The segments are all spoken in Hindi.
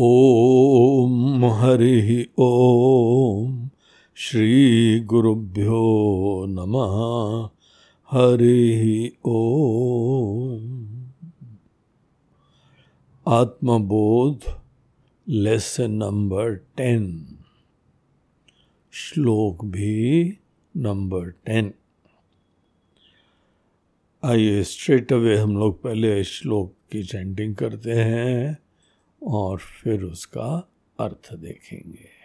ॐ हरिः ॐ श्रीगुरुभ्यो नमः। हरिः ॐ आत्मबोध लेसन नंबर टेन। श्लोक भी नंबर टेन। आइए स्ट्रेट अवे हम लोग पहले श्लोक की चैंटिंग करते हैं। और फिर उसका अर्थ देखेंगे।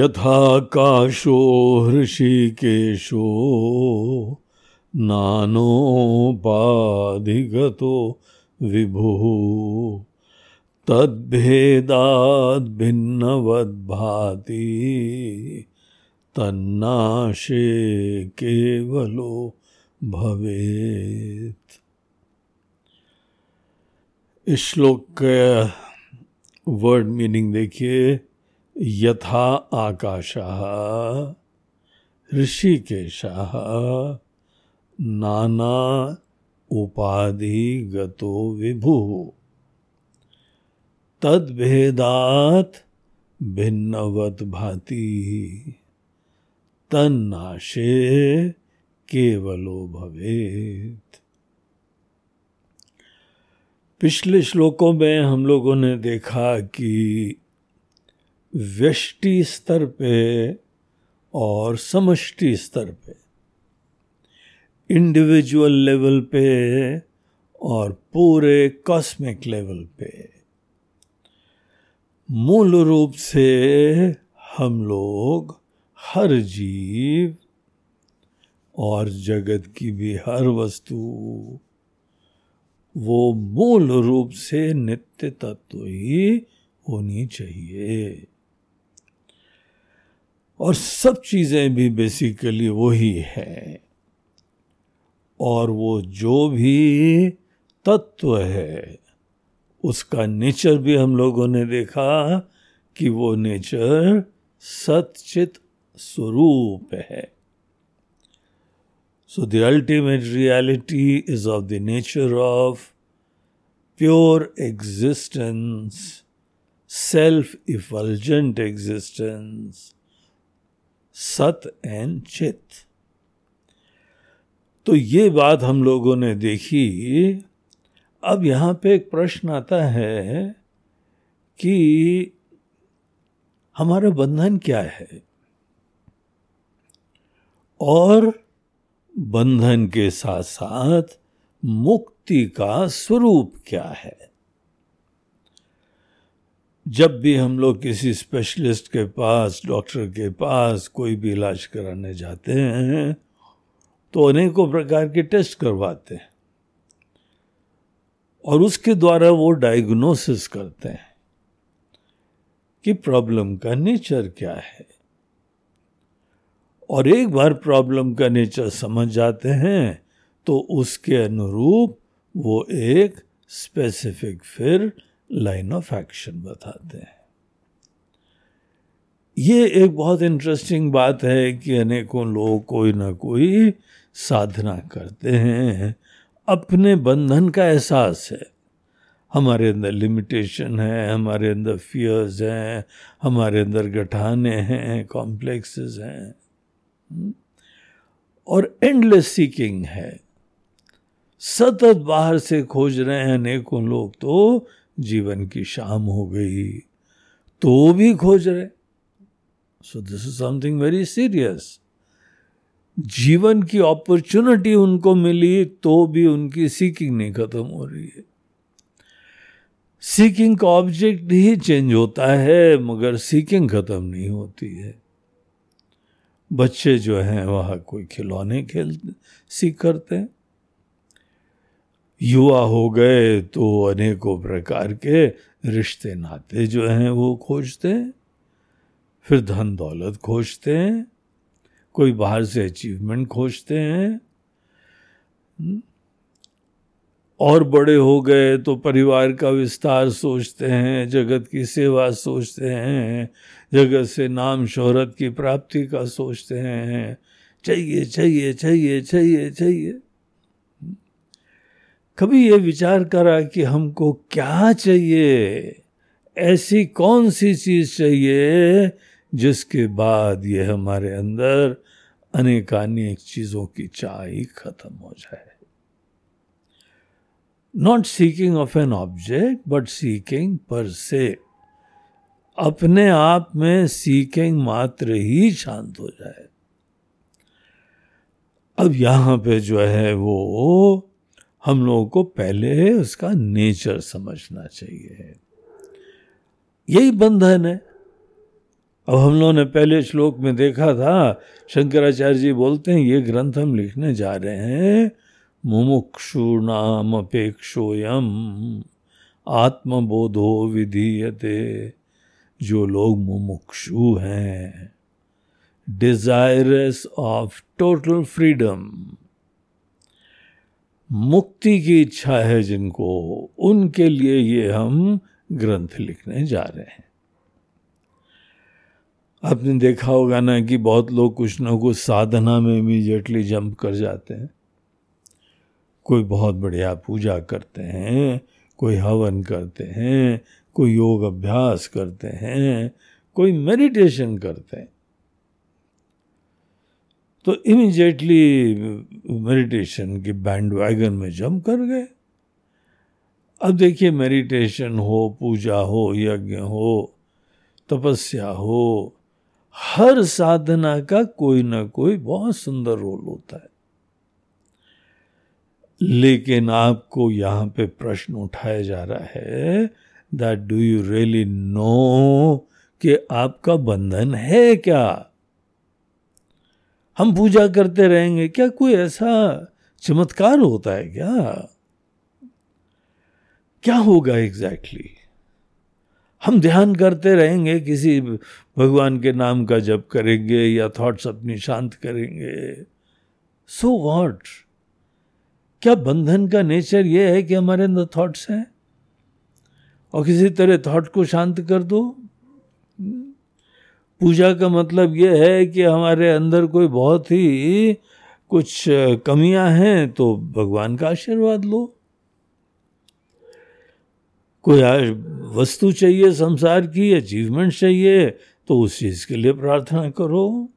यथाकाशो हृषिकेशो नानोपाधिगतो विभुः तद्भेदाद्भिन्नवद्भाति तन्नाशे केवलो भवेत्। इस श्लोक का वर्ड मीनिंग देखिए, यथा आकाश, ऋषिकेशः, नाना उपाधि गतो विभु। तद्भेदात भिन्नवत भाति, तन्नाशे केवलो भवेत। पिछले श्लोकों में हम लोगों ने देखा कि व्यष्टि स्तर पे और समष्टि स्तर पे इंडिविजुअल लेवल पे और पूरे कॉस्मिक लेवल पे मूल रूप से हम लोग हर जीव और जगत की भी हर वस्तु वो मूल रूप से नित्य तत्व ही होनी चाहिए। और सब चीज़ें भी बेसिकली वही है। और वो जो भी तत्व है, उसका नेचर भी हम लोगों ने देखा कि वो नेचर सचित स्वरूप है। So the ultimate reality is of the nature of pure existence, self effulgent existence, सत एंड चित तो ये बात हम लोगों ने देखी अब यहाँ पे एक प्रश्न आता है कि हमारा बंधन क्या है और बंधन के साथ साथ मुक्ति का स्वरूप क्या है? जब भी हम लोग किसी स्पेशलिस्ट के पास डॉक्टर के पास कोई भी इलाज कराने जाते हैं तो अनेकों प्रकार के टेस्ट करवाते हैं। और उसके द्वारा वो डायग्नोसिस करते हैं कि प्रॉब्लम का नेचर क्या है। और एक बार प्रॉब्लम का नेचर समझ जाते हैं तो उसके अनुरूप वो एक स्पेसिफिक फिर लाइन ऑफ़ एक्शन बताते हैं। ये एक बहुत इंटरेस्टिंग बात है कि अनेकों लोग कोई ना कोई साधना करते हैं। अपने बंधन का एहसास है। हमारे अंदर लिमिटेशन है, हमारे अंदर फियर्स हैं, हमारे अंदर गठाने हैं कॉम्प्लेक्सेस हैं। और एंडलेस सीकिंग है। सतत बाहर से खोज रहे हैं अनेकों लोग तो जीवन की शाम हो गई। तो भी खोज रहे। So this is something very serious जीवन की अपॉर्चुनिटी उनको मिली तो भी उनकी सीकिंग नहीं खत्म हो रही है। सीकिंग का ऑब्जेक्ट ही चेंज होता है, मगर सीकिंग खत्म नहीं होती है। बच्चे जो हैं वह कोई खिलौने खेल, सीख करते हैं युवा हो गए तो अनेकों प्रकार के रिश्ते नाते जो हैं वो खोजते हैं, फिर धन दौलत खोजते हैं, कोई बाहर से अचीवमेंट खोजते हैं? और बड़े हो गए तो परिवार का विस्तार सोचते हैं, जगत की सेवा सोचते हैं, जगत से नाम शोहरत की प्राप्ति का सोचते हैं। चाहिए चाहिए चाहिए चाहिए चाहिए। कभी ये विचार करा कि हमको क्या चाहिए? ऐसी कौन सी चीज़ चाहिए जिसके बाद ये हमारे अंदर अनेकानेक चीज़ों की चाह ही खत्म हो जाए? Not seeking of an object but seeking पर से अपने आप में सीकिंग मात्र ही शांत हो जाए। अब यहाँ पे जो है वो हम लोगों को पहले उसका नेचर समझना चाहिए। यही बंधन है। अब हम लोगों ने पहले श्लोक में देखा था, शंकराचार्य जी बोलते हैं, ये ग्रंथ हम लिखने जा रहे हैं। मुमुक्षु नाम अपेक्षोयम आत्मबोधो विधीयते। जो लोग मुमुक्षु हैं। डिजायरस ऑफ़ टोटल फ्रीडम मुक्ति की इच्छा है जिनको। उनके लिए ये हम ग्रंथ लिखने जा रहे हैं। आपने देखा होगा ना कि बहुत लोग कुछ ना कुछ साधना में इमीजिएटली जंप कर जाते हैं। कोई बहुत बढ़िया पूजा करते हैं, कोई हवन करते हैं, कोई योग अभ्यास करते हैं, कोई मेडिटेशन करते हैं। तो इमीजिएटली मेडिटेशन के बैंड वैगन में जम कर गए। अब देखिए मेडिटेशन हो, पूजा हो, यज्ञ हो, तपस्या हो, हर साधना का कोई ना कोई बहुत सुंदर रोल होता है। लेकिन आपको यहाँ पे प्रश्न उठाया जा रहा है that do you really know कि आपका बंधन है क्या? हम पूजा करते रहेंगे, क्या कोई ऐसा चमत्कार होता है क्या? क्या होगा एग्जैक्टली exactly? हम ध्यान करते रहेंगे, किसी भगवान के नाम का जप करेंगे या थॉट्स अपनी शांत करेंगे। सो so वॉट क्या बंधन का नेचर ये है कि हमारे अंदर थॉट्स हैं? और किसी तरह थॉट को शांत कर दो। पूजा का मतलब ये है कि हमारे अंदर कोई बहुत ही कुछ कमियाँ हैं तो भगवान का आशीर्वाद लो। कोई वस्तु चाहिए, संसार की अचीवमेंट चाहिए तो उस चीज़ के लिए प्रार्थना करो।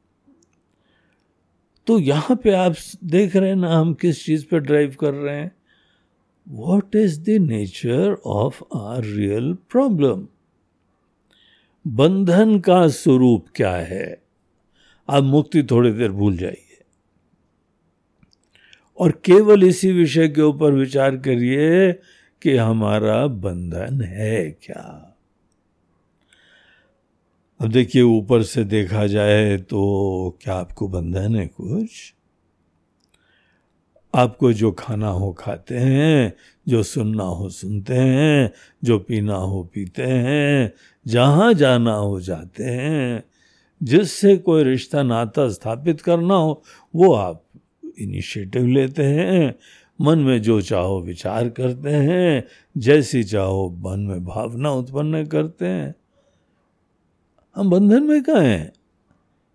तो यहाँ पे आप देख रहे हैं ना हम किस चीज़ पे ड्राइव कर रहे हैं। What is the nature of our real problem बंधन का स्वरूप क्या है? आप मुक्ति थोड़ी देर भूल जाइए। और केवल इसी विषय के ऊपर विचार करिए कि हमारा बंधन है क्या? अब देखिए, ऊपर से देखा जाए तो क्या आपको बंधन है कुछ? आपको जो खाना हो खाते हैं, जो सुनना हो सुनते हैं, जो पीना हो पीते हैं, जहाँ जाना हो जाते हैं, जिससे कोई रिश्ता नाता स्थापित करना हो, वो आप इनिशिएटिव लेते हैं, मन में जो चाहो विचार करते हैं, जैसी चाहो मन में भावना उत्पन्न करते हैं। हम बंधन में कहा हैं?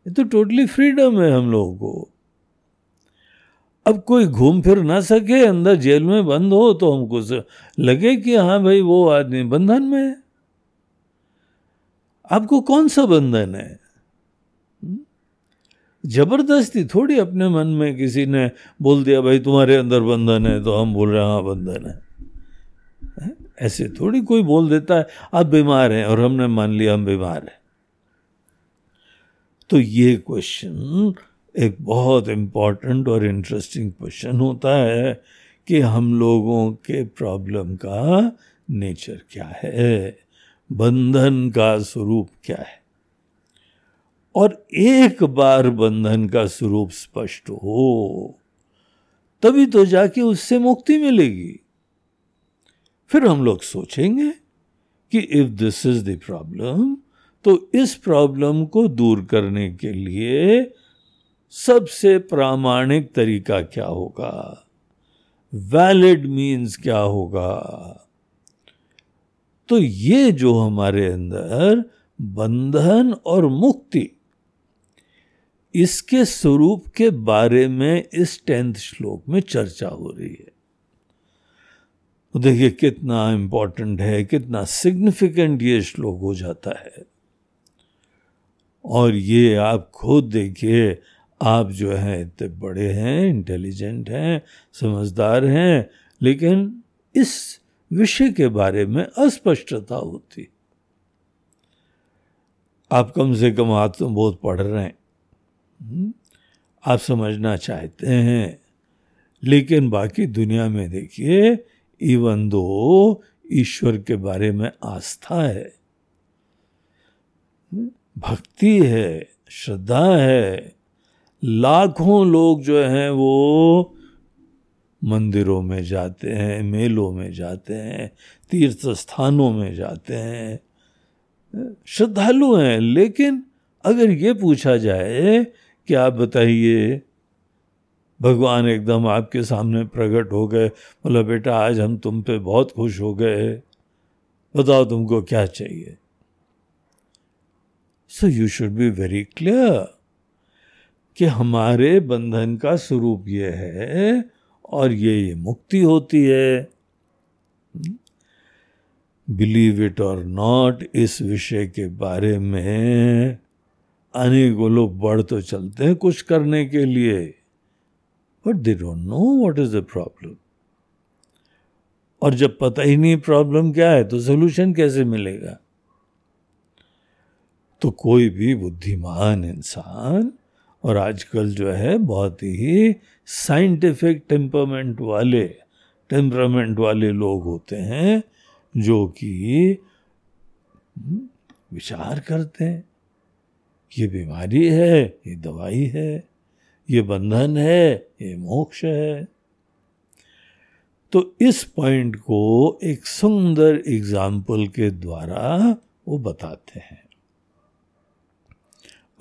ये तो टोटली फ्रीडम है हम लोगों को। अब कोई घूम फिर ना सके, अंदर जेल में बंद हो तो हमको लगे कि हाँ भाई वो आदमी बंधन में है। आपको कौन सा बंधन है? ज़बरदस्ती थोड़ी अपने मन में किसी ने बोल दिया, भाई तुम्हारे अंदर बंधन है तो हम बोल रहे हैं हाँ बंधन है। ऐसे थोड़ी कोई बोल देता है, आप बीमार हैं और हमने मान लिया हम बीमार हैं। तो ये क्वेश्चन एक बहुत इंपॉर्टेंट और इंटरेस्टिंग क्वेश्चन होता है कि हम लोगों के प्रॉब्लम का नेचर क्या है? बंधन का स्वरूप क्या है? और एक बार बंधन का स्वरूप स्पष्ट हो, तभी तो जाके उससे मुक्ति मिलेगी। फिर हम लोग सोचेंगे कि if this is the problem तो इस प्रॉब्लम को दूर करने के लिए सबसे प्रामाणिक तरीका क्या होगा? वैलिड मीन्स क्या होगा? तो ये जो हमारे अंदर बंधन और मुक्ति, इसके स्वरूप के बारे में इस टेंथ श्लोक में चर्चा हो रही है। तो देखिए, कितना इम्पोर्टेंट है, कितना सिग्निफिकेंट ये श्लोक हो जाता है। और ये आप खुद देखिए, आप जो हैं, इतने बड़े हैं इंटेलिजेंट हैं, समझदार हैं, लेकिन इस विषय के बारे में अस्पष्टता होती आप कम से कम आत्मबोध पढ़ रहे हैं हम्म? आप समझना चाहते हैं, लेकिन बाकी दुनिया में देखिए इवन दो ईश्वर के बारे में आस्था है हम्म? भक्ति है, श्रद्धा है, लाखों लोग जो हैं वो मंदिरों में जाते हैं, मेलों में जाते हैं, तीर्थ स्थानों में जाते हैं। श्रद्धालु हैं, लेकिन अगर ये पूछा जाए कि आप बताइए, भगवान एकदम आपके सामने प्रकट हो गए, बोला, बेटा, आज हम तुम पे बहुत खुश हो गए, बताओ तुमको क्या चाहिए? So you should be very clear कि हमारे बंधन का स्वरूप ये है और ये ये मुक्ति होती है। बिलीव इट और नॉट इस विषय के बारे में अनेकों लोग बढ़ तो चलते हैं कुछ करने के लिए। But they don't know what is the problem और जब पता ही नहीं प्रॉब्लम क्या है तो सोल्यूशन कैसे मिलेगा? तो कोई भी बुद्धिमान इंसान और आजकल जो है बहुत ही साइंटिफिक टेम्परमेंट वाले टेम्परामेंट वाले लोग होते हैं जो कि हम्म, विचार करते हैं। ये बीमारी है ये दवाई है ये बंधन है ये मोक्ष है। तो इस पॉइंट को एक सुंदर एग्ज़ाम्पल के द्वारा वो बताते हैं।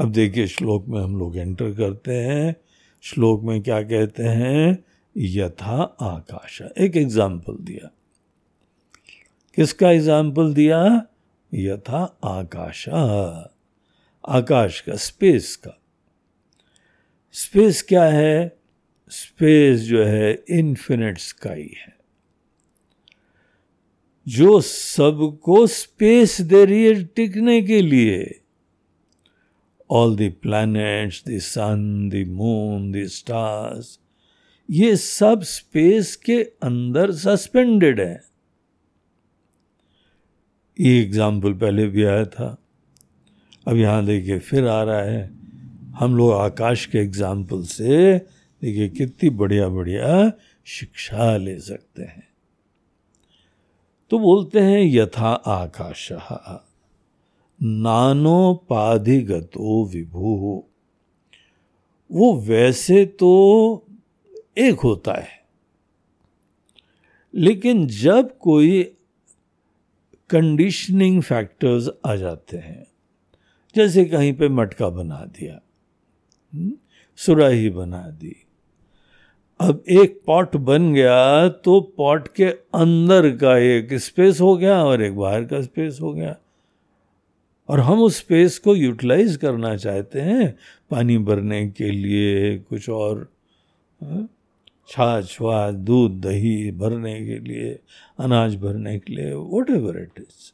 अब देखिए, श्लोक में हम लोग एंटर करते हैं। श्लोक में क्या कहते हैं? यथा आकाश। एक एग्ज़ाम्पल दिया। किसका एग्ज़ाम्पल दिया? यथा आकाश। आकाश का स्पेस का। स्पेस क्या है? स्पेस जो है इन्फिनिट स्काई है। जो सबको स्पेस दे रही है टिकने के लिए। All the planets the sun the moon the stars ये सब स्पेस के अंदर सस्पेंडेड है। ये एग्ज़ाम्पल पहले भी आया था। अब यहाँ देखिए, फिर आ रहा है। हम लोग आकाश के एग्ज़ाम्पल से देखिए कितनी बढ़िया बढ़िया शिक्षा ले सकते हैं। तो बोलते हैं, यथा आकाश। नानोपाधिगतो विभु। वो वैसे तो एक होता है लेकिन जब कोई कंडीशनिंग फैक्टर्स आ जाते हैं जैसे कहीं पे मटका बना दिया हम्म, सुराही बना दी अब एक पॉट बन गया तो पॉट के अंदर का एक स्पेस हो गया और एक बाहर का स्पेस हो गया। और हम उस स्पेस को यूटिलाइज करना चाहते हैं पानी भरने के लिए कुछ और हाँ, छाछ वा दूध दही भरने के लिए अनाज भरने के लिए वट एवर इट इज़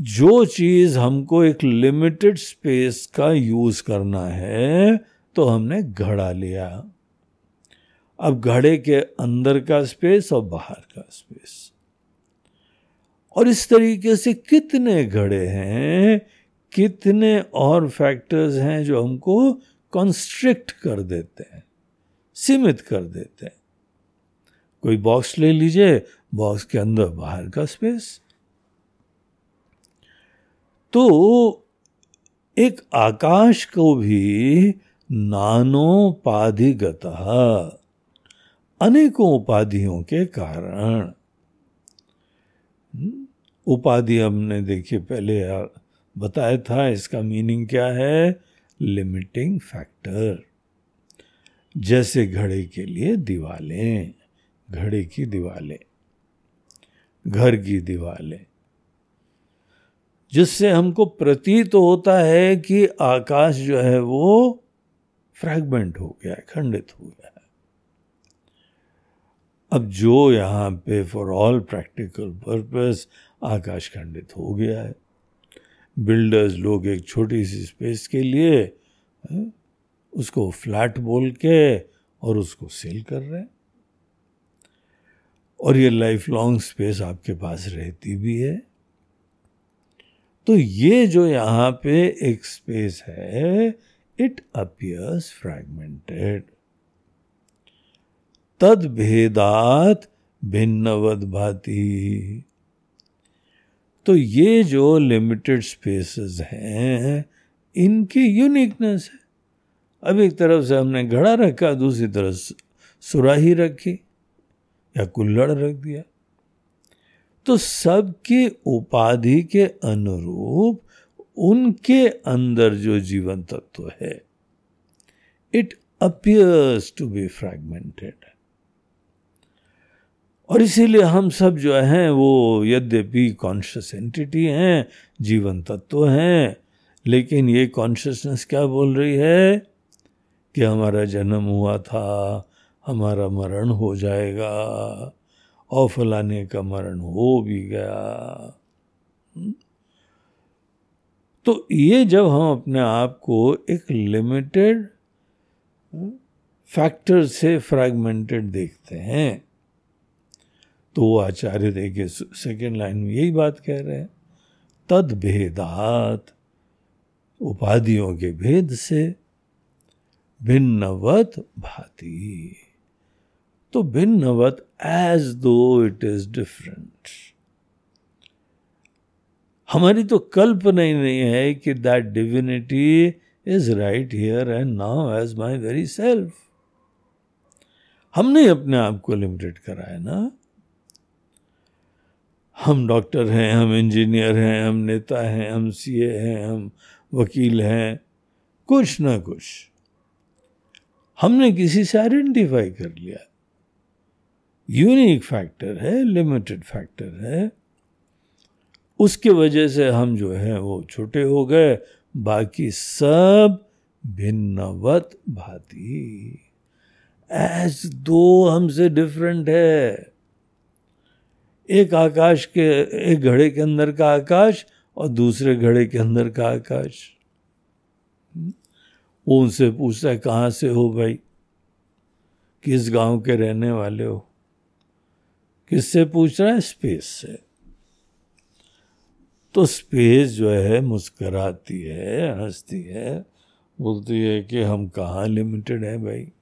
जो चीज़ हमको एक लिमिटेड स्पेस का यूज़ करना है तो हमने घड़ा लिया। अब घड़े के अंदर का स्पेस और बाहर का स्पेस और इस तरीके से कितने घड़े हैं, कितने और फैक्टर्स हैं जो हमको कॉन्स्ट्रिक्ट कर देते हैं, सीमित कर देते हैं कोई बॉक्स ले लीजिए बॉक्स के अंदर बाहर का स्पेस तो एक आकाश को भी नानोपाधिगत, अनेकों उपाधियों के कारण? उपाधि हमने देखिए पहले बताया था, इसका मीनिंग क्या है? लिमिटिंग फैक्टर जैसे घड़े के लिए दीवालें, घड़े की दीवालें, घर की दीवालें, जिससे हमको प्रतीत तो होता है कि आकाश जो है वो फ्रैगमेंट हो गया है, खंडित हो गया है। अब जो यहाँ पे फॉर ऑल प्रैक्टिकल पर्पस आकाश खंडित हो गया है। बिल्डर्स लोग एक छोटी सी स्पेस के लिए है, उसको फ्लैट बोल के और उसको सेल कर रहे हैं। और ये लाइफ लॉन्ग स्पेस आपके पास रहती भी है। तो ये जो यहाँ पे एक स्पेस है इट अपियर्स फ्रैगमेंटेड तद भेदात भिन्नवद भाती। तो ये जो लिमिटेड स्पेसेस हैं, इनकी यूनिकनेस है। अब एक तरफ़ से हमने घड़ा रखा, दूसरी तरफ़ सुराही रखी, या कुल्लड़ रख दिया। तो सबके उपाधि के अनुरूप उनके अंदर जो जीवन तत्व है it appears to be fragmented और इसीलिए हम सब जो हैं वो यद्यपि कॉन्शियस एंटिटी हैं, जीवन तत्व हैं, लेकिन ये कॉन्शियसनेस क्या बोल रही है कि हमारा जन्म हुआ था, हमारा मरण हो जाएगा, और फलाने का मरण हो भी गया हम्म? तो ये जब हम अपने आप को एक लिमिटेड फैक्टर से फ्रैगमेंटेड देखते हैं तो वो आचार्य देखिए सेकेंड लाइन में यही बात कह रहे हैं। तद भेदात उपाधियों के भेद से भिन्नवत भाती। तो भिन्नवत as though it is different हमारी तो कल्पना ही नहीं है कि that divinity is right here and now as my very self हमने अपने आप को लिमिटेड करा है ना। हम डॉक्टर हैं, हम इंजीनियर हैं, हम नेता हैं, हम सीए हैं, हम वकील हैं, कुछ ना कुछ। हमने किसी से आइडेंटिफाई कर लिया। यूनिक फैक्टर है, लिमिटेड फैक्टर है। उसके वजह से हम जो है, वो छोटे हो गए। बाकी सब भिन्नवत भाती। एज दो हमसे डिफरेंट है। एक आकाश के, एक घड़े के अंदर का आकाश और दूसरे घड़े के अंदर का आकाश। वो उनसे पूछता है, कहाँ से हो भाई? किस गाँव के रहने वाले हो? किससे पूछ रहा है? स्पेस से। तो स्पेस जो है, मुस्कराती है, हंसती है, बोलती है कि हम कहाँ लिमिटेड हैं भाई?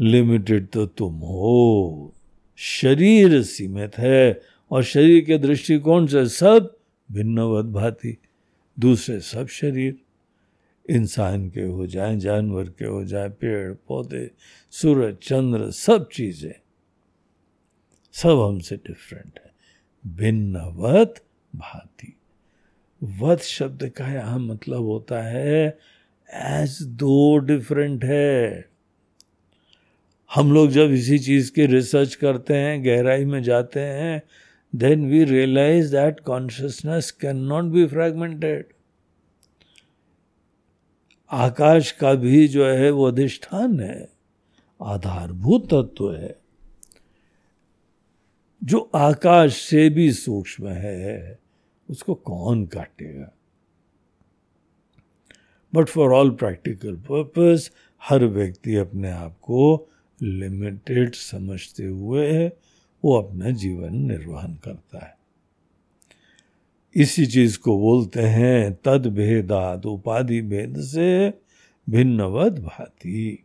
लिमिटेड तो तुम हो। शरीर सीमित है और शरीर के दृष्टिकोण से सब भिन्नवत भाती, दूसरे सब शरीर। इंसान के हो जाए, जानवर के हो जाए, पेड़, पौधे, सूरज, चंद्र, सब चीज़ें। सब हमसे डिफरेंट है। भिन्नवत भाती। वत शब्द का यहाँ मतलब होता है एज दो डिफरेंट है। हम लोग जब इसी चीज़ की रिसर्च करते हैं, गहराई में जाते हैं then we realize that consciousness can not be fragmented आकाश का भी जो है, वो अधिष्ठान है, आधारभूत तत्व है, जो आकाश से भी सूक्ष्म है, उसको कौन काटेगा? But for all practical purpose हर व्यक्ति अपने आप को लिमिटेड समझते हुए वो अपना जीवन निर्वहन करता है। इसी चीज़ को बोलते हैं, तद भेदात उपाधि भेद से भिन्नवद भाती।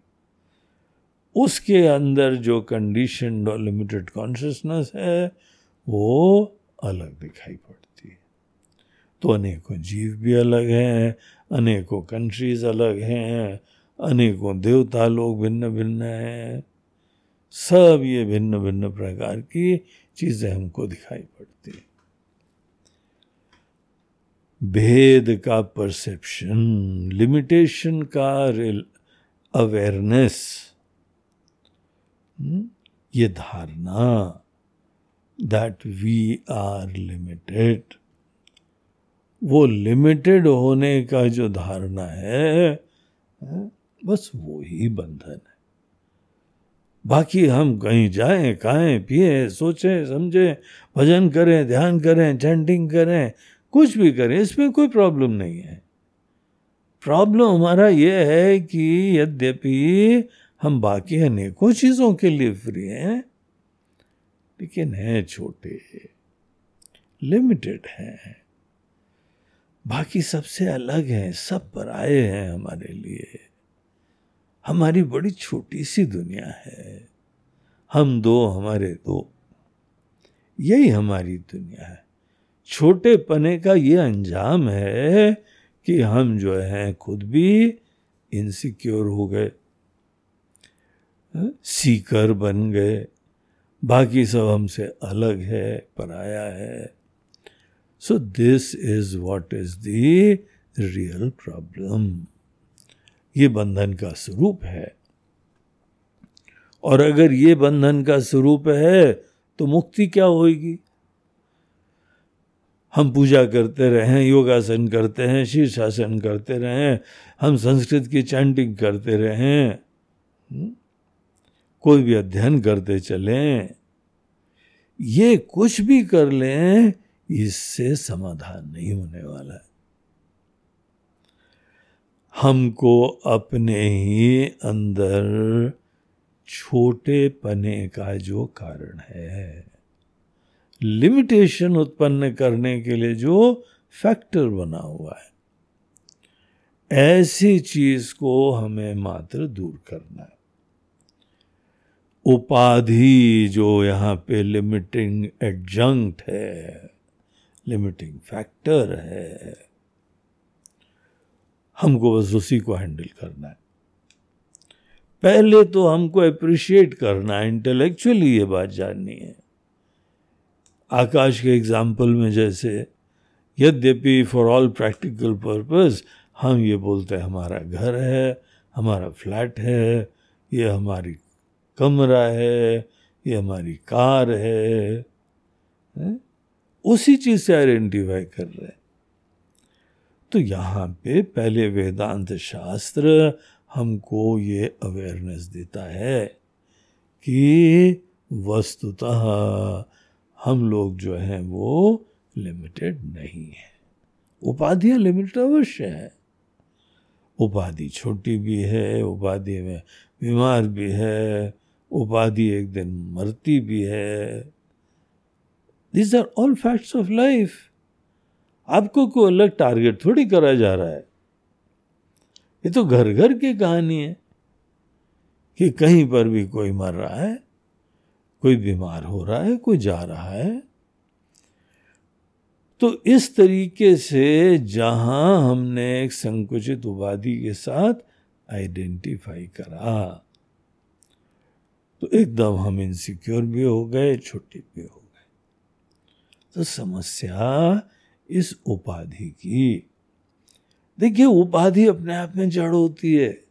उसके अंदर जो कंडीशन और लिमिटेड कॉन्शियसनेस है, वो अलग दिखाई पड़ती है। तो अनेकों जीव भी अलग हैं, अनेकों कंट्रीज़ अलग हैं अनेकों देवता लोग भिन्न भिन्न हैं। सब ये भिन्न भिन्न प्रकार की चीज़ें हमको दिखाई पड़ती है। भेद का परसेप्शन लिमिटेशन का अवेयरनेस हम्म, ये धारणा दैट वी आर लिमिटेड वो लिमिटेड होने का जो धारणा है, है बस वो ही बंधन है। बाकी हम कहीं जाएँ, खाएँ, पिए, सोचें, समझें, भजन करें, ध्यान करें चैंटिंग करें, कुछ भी करें, इसमें कोई प्रॉब्लम नहीं है। प्रॉब्लम हमारा यह है कि यद्यपि हम बाकी अनेकों चीज़ों के लिए फ्री हैं, लेकिन हैं छोटे लिमिटेड हैं। बाकी सबसे अलग हैं, सब पर आए हैं हमारे लिए। हमारी बड़ी छोटी सी दुनिया है। हम दो, हमारे दो। यही हमारी दुनिया है। छोटे पने का ये अंजाम है कि हम जो हैं खुद भी इनसिक्योर हो गए। सीकर बन गए। बाकी सब हमसे अलग है, पराया है। So this is what is the real problem ये बंधन का स्वरूप है और अगर ये बंधन का स्वरूप है तो मुक्ति क्या होगी हम पूजा करते रहें, योगासन करते हैं, शीर्षासन करते रहें, हम संस्कृत की चैंटिंग करते रहें हम्म? कोई भी अध्ययन करते चलें, ये कुछ भी कर लें, इससे समाधान नहीं होने वाला है हमको अपने ही अंदर छोटे पने का जो कारण है। लिमिटेशन उत्पन्न करने के लिए जो फैक्टर बना हुआ है। ऐसी चीज़ को हमें मात्र दूर करना है। उपाधि जो यहाँ पे लिमिटिंग एडजंक्ट है लिमिटिंग फैक्टर है। हमको बस उसी को हैंडल करना है। पहले तो हमको अप्रिशिएट करना है इंटेलेक्चुअली ये बात जाननी है। आकाश के एग्ज़ाम्पल में जैसे यद्यपि फॉर ऑल प्रैक्टिकल पर्पस हम ये बोलते हैं हमारा घर है हमारा फ्लैट है ये हमारी कमरा है ये हमारी कार है, है? उसी चीज़ से आइडेंटिफाई कर रहे हैं। तो यहाँ पे पहले वेदांत शास्त्र हमको ये अवेयरनेस देता है कि वस्तुतः हम लोग जो हैं वो लिमिटेड नहीं है। उपाधियाँ लिमिटेड अवश्य है। उपाधि छोटी भी है, उपाधि में बीमार भी है, उपाधि एक दिन मरती भी है। These are all facts of life आपको कोई अलग टारगेट थोड़ी करा जा रहा है। ये तो घर घर की कहानी है कि कहीं पर भी कोई मर रहा है, कोई बीमार हो रहा है, कोई जा रहा है। तो इस तरीके से जहाँ हमने एक संकुचित उपाधि के साथ आइडेंटिफाई करा तो एकदम हम इनसिक्योर भी हो गए, छोटे भी हो गए। तो समस्या इस उपाधि की। देखिए, उपाधि अपने आप में जड़ होती है।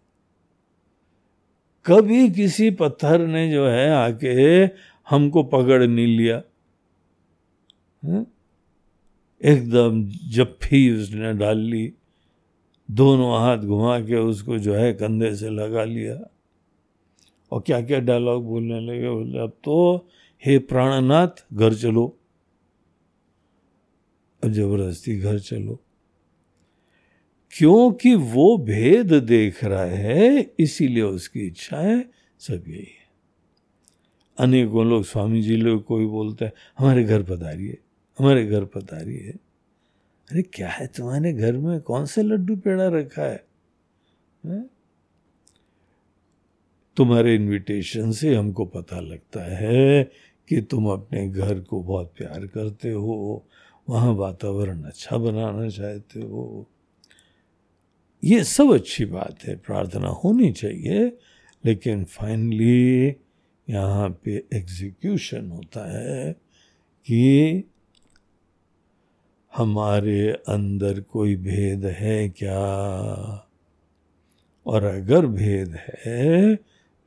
कभी किसी पत्थर ने जो है आके हमको पकड़ नहीं लिया। हम्म? एकदम जफ्फी उसने डाल ली। दोनों हाथ घुमा के उसको जो है कंधे से लगा लिया। और क्या क्या डायलॉग बोलने लगे? बोले, अब तो हे प्राणनाथ, घर चलो। अब ज़बरदस्ती घर चलो। क्योंकि वो भेद देख रहा है इसीलिए उसकी इच्छा है सब यही है। अनेकों लोग स्वामी जी लोग कोई बोलते हैं हमारे घर पधारिए हमारे घर पधारिए। अरे क्या है तुम्हारे घर में? कौन से लड्डू पेड़ा रखा है, है? तुम्हारे इनविटेशन से हमको पता लगता है कि तुम अपने घर को बहुत प्यार करते हो। वहाँ वातावरण अच्छा बनाना चाहते हो। ये सब अच्छी बात है, प्रार्थना होनी चाहिए, लेकिन फाइनली यहाँ पे एग्जीक्यूशन होता है कि हमारे अंदर कोई भेद है क्या? और अगर भेद है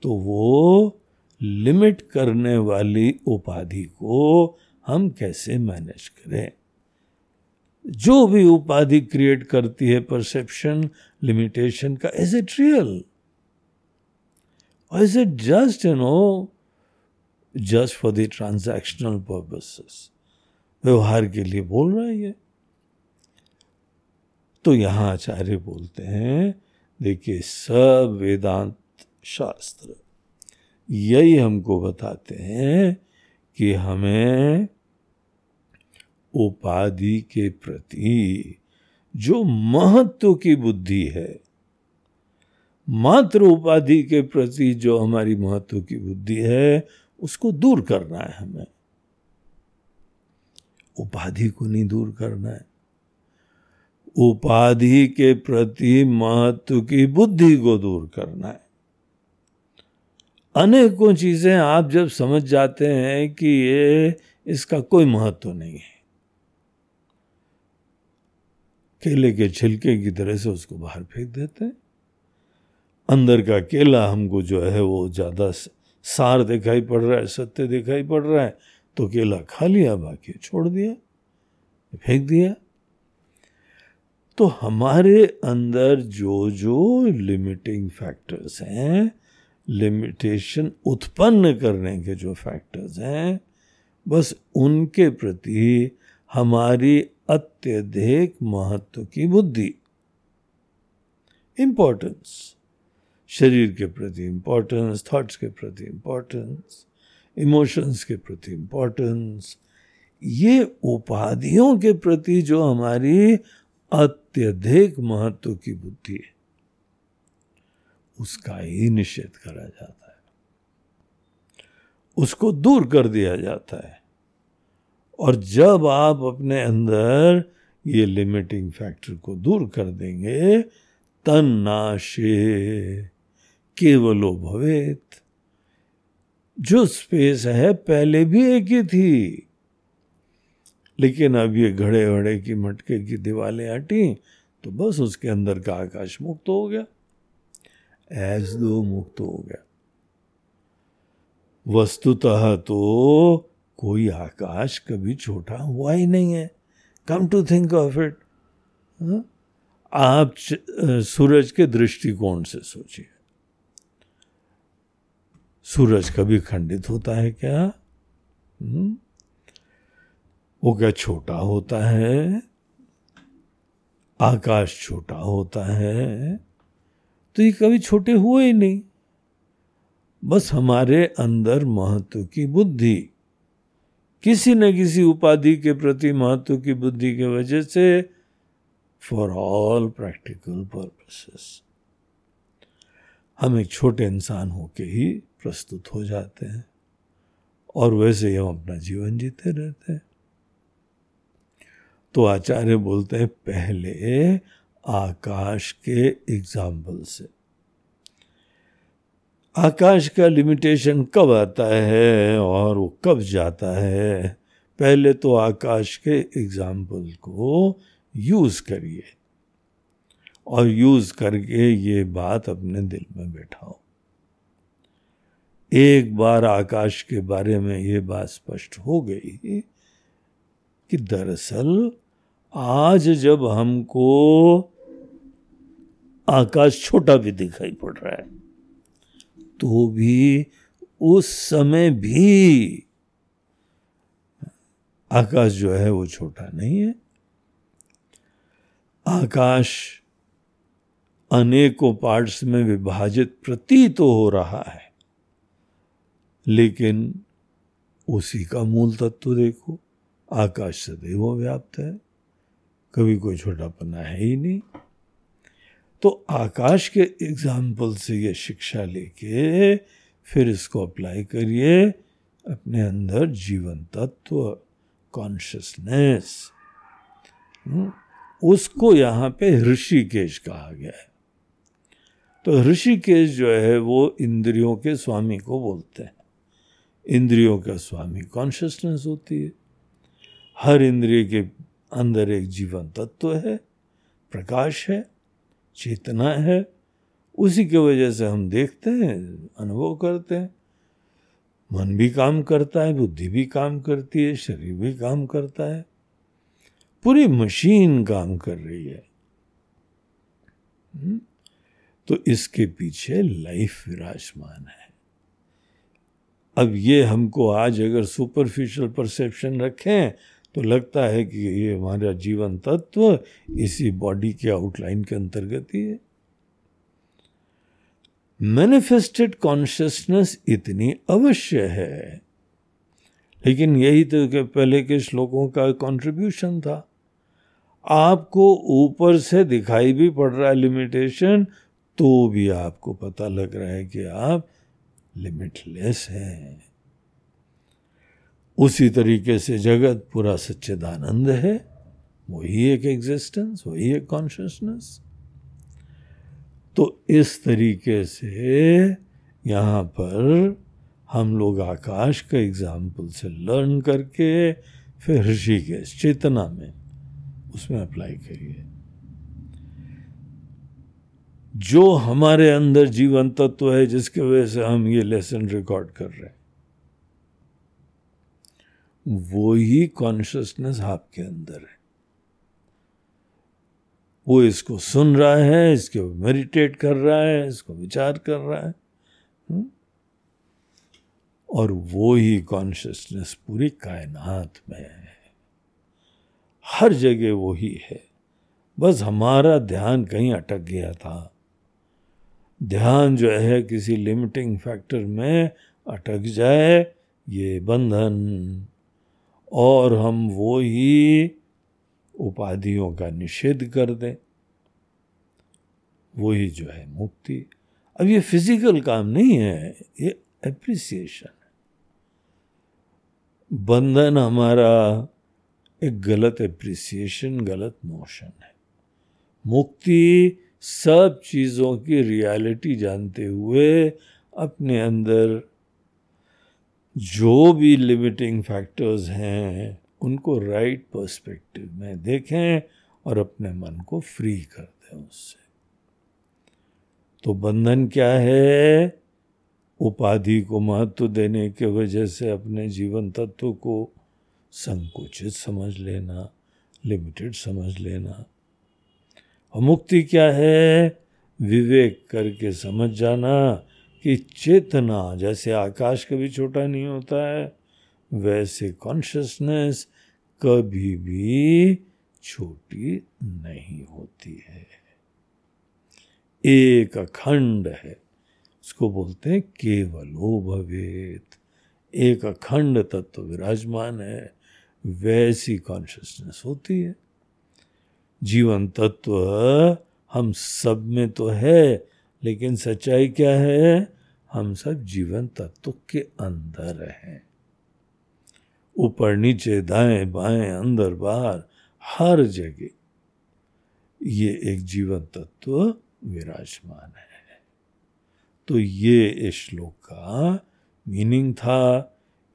तो वो लिमिट करने वाली उपाधि को हम कैसे मैनेज करें? जो भी उपाधि क्रिएट करती है परसेप्शन लिमिटेशन का इज़ इट रियल और is it just you know just for the transactional purposes व्यवहार के लिए बोल रहा है ये। तो यहाँ आचार्य बोलते हैं, देखिए, सब वेदांत शास्त्र, यही हमको बताते हैं कि हमें उपाधि के प्रति जो महत्व की बुद्धि है, मात्र उपाधि के प्रति जो हमारी महत्व की बुद्धि है, उसको दूर करना है हमें। उपाधि को नहीं दूर करना है। उपाधि के प्रति महत्व की बुद्धि को दूर करना है। अनेकों चीज़ें आप जब समझ जाते हैं कि ये, इसका कोई महत्व नहीं है। केले के छिलके की तरह से उसको बाहर फेंक देते हैं। अंदर का केला हमको जो है वो ज़्यादा सार दिखाई पड़ रहा है, सत्य दिखाई पड़ रहा है तो केला खा लिया, बाकी छोड़ दिया, फेंक दिया। तो हमारे अंदर जो जो लिमिटिंग फैक्टर्स हैं लिमिटेशन उत्पन्न करने के जो फैक्टर्स हैं, बस उनके प्रति हमारी अत्यधिक महत्व की बुद्धि। इंपॉर्टेंस शरीर के प्रति इंपॉर्टेंस थॉट्स के प्रति इंपॉर्टेंस इमोशंस के प्रति इंपॉर्टेंस ये उपाधियों के प्रति जो हमारी अत्यधिक महत्व की बुद्धि है, उसका ही निषेध करा जाता है। उसको दूर कर दिया जाता है। और जब आप अपने अंदर ये लिमिटिंग फैक्टर को दूर कर देंगे तन नाशे केवलो भवेत। जो स्पेस है, पहले भी एक ही थी। लेकिन अब ये घड़े घड़े की मटके की दीवारें हटी तो बस उसके अंदर का आकाश मुक्त हो गया। एज दो मुक्त हो गया। वस्तुतः तो कोई आकाश कभी छोटा हुआ ही नहीं है। Come to think of it आप सूरज के दृष्टिकोण से सोचिए। सूरज कभी खंडित होता है क्या? हम्म? वो क्या छोटा होता है? आकाश छोटा होता है? तो ये कभी छोटे हुए ही नहीं। बस हमारे अंदर महत्व की बुद्धि किसी न किसी उपाधि के प्रति महत्व की बुद्धि के वजह से फॉर ऑल प्रैक्टिकल पर्पसेस हम एक छोटे इंसान होके ही प्रस्तुत हो जाते हैं। और वैसे ही हम अपना जीवन जीते रहते हैं। तो आचार्य बोलते हैं, पहले आकाश के एग्ज़ाम्पल से। आकाश का लिमिटेशन कब आता है और वो कब जाता है? पहले तो आकाश के एग्ज़ाम्पल को यूज़ करिए। और यूज़ करके ये बात अपने दिल में बैठाओ। एक बार आकाश के बारे में ये बात स्पष्ट हो गई कि दरअसल आज जब हमको आकाश छोटा भी दिखाई पड़ रहा है। तो भी उस समय भी आकाश जो है वो छोटा नहीं है। आकाश अनेकों पार्ट्स में विभाजित प्रतीत तो हो रहा है, लेकिन उसी का मूल तत्व देखो, आकाश सदैव व्याप्त है, कभी कोई छोटापना है ही नहीं। तो आकाश के एग्ज़ाम्पल से ये शिक्षा लेके फिर इसको अप्लाई करिए अपने अंदर जीवन तत्व कॉन्शियसनेस उसको यहाँ पे ऋषिकेश कहा गया है। तो ऋषिकेश जो है वो इंद्रियों के स्वामी को बोलते हैं। इंद्रियों का स्वामी कॉन्शियसनेस होती है। हर इंद्रिय के अंदर एक जीवन तत्व है, प्रकाश है। चेतना है। उसी की वजह से हम देखते हैं, अनुभव करते हैं। मन भी काम करता है, बुद्धि भी काम करती है, शरीर भी काम करता है। पूरी मशीन काम कर रही है। हम्म? तो इसके पीछे लाइफ विराजमान है। अब ये हमको आज अगर सुपरफिशियल परसेप्शन रखें तो लगता है कि ये हमारा जीवन तत्व इसी बॉडी के आउटलाइन के अंतर्गत ही है। मैनिफेस्टेड कॉन्शियसनेस इतनी अवश्य है। लेकिन यही तो के पहले के श्लोकों का कंट्रीब्यूशन था। आपको ऊपर से दिखाई भी पड़ रहा है लिमिटेशन तो भी आपको पता लग रहा है कि आप लिमिटलेस हैं। उसी तरीके से जगत पूरा सच्चिदानंद है। वही एक एग्जिस्टेंस वही एक कॉन्शियसनेस तो इस तरीके से यहाँ पर हम लोग आकाश का एग्ज़ाम्पल से लर्न करके फिर ऋषिकेश, चेतना में उसमें अप्लाई करिए। जो हमारे अंदर जीवन तत्व है, जिसके वजह से हम ये लेसन रिकॉर्ड कर रहे हैं। वो ही कॉन्शियसनेस आपके अंदर है वो इसको सुन रहा है, इसको मेडिटेट कर रहा है, इसको विचार कर रहा है? हम्म? और वो ही कॉन्शियसनेस पूरी कायनात में है हर जगह वो ही है बस हमारा ध्यान कहीं अटक गया था ध्यान जो है किसी लिमिटिंग फैक्टर में अटक जाए, ये बंधन और हम वो ही उपाधियों का निषेध कर दें। वही जो है मुक्ति। अब ये फ़िज़िकल काम नहीं है, ये एप्रिसिएशन है। बंधन हमारा एक गलत एप्रिसिएशन गलत नोशन है। मुक्ति सब चीज़ों की रियलिटी जानते हुए अपने अंदर जो भी लिमिटिंग फैक्टर्स हैं, उनको राइट पर्सपेक्टिव में देखें और अपने मन को फ्री कर दें उससे। तो बंधन क्या है? उपाधि को महत्व देने के वजह से अपने जीवन तत्व को संकुचित समझ लेना लिमिटेड समझ लेना। और मुक्ति क्या है? विवेक करके समझ जाना कि चेतना जैसे आकाश कभी छोटा नहीं होता है, वैसे कॉन्शियसनेस कभी भी छोटी नहीं होती है। एक अखंड है, उसको बोलते हैं केवलो भवेत एक अखंड तत्व विराजमान है, वैसी कॉन्शियसनेस होती है। जीवन तत्व हम सब में तो है लेकिन सच्चाई क्या है? हम सब जीवन तत्व के अंदर हैं। ऊपर नीचे दाएँ बाएँ अंदर बाहर हर जगह। ये एक जीवन तत्व विराजमान है। तो ये इस श्लोक का मीनिंग था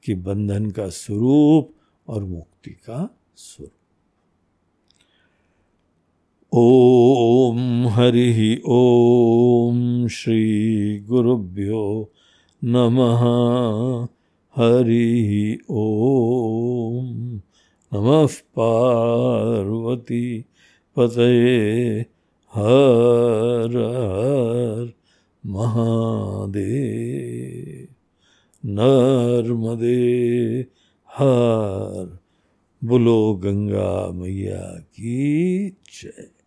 कि बंधन का स्वरूप और मुक्ति का स्वरूप। ओम हरि ओम श्री गुरुभ्यो नमः। हरि ओम। नमः पार्वती पतये। हर हर महादेव। नर्मदे हर। बोलो गंगा मैया की जय।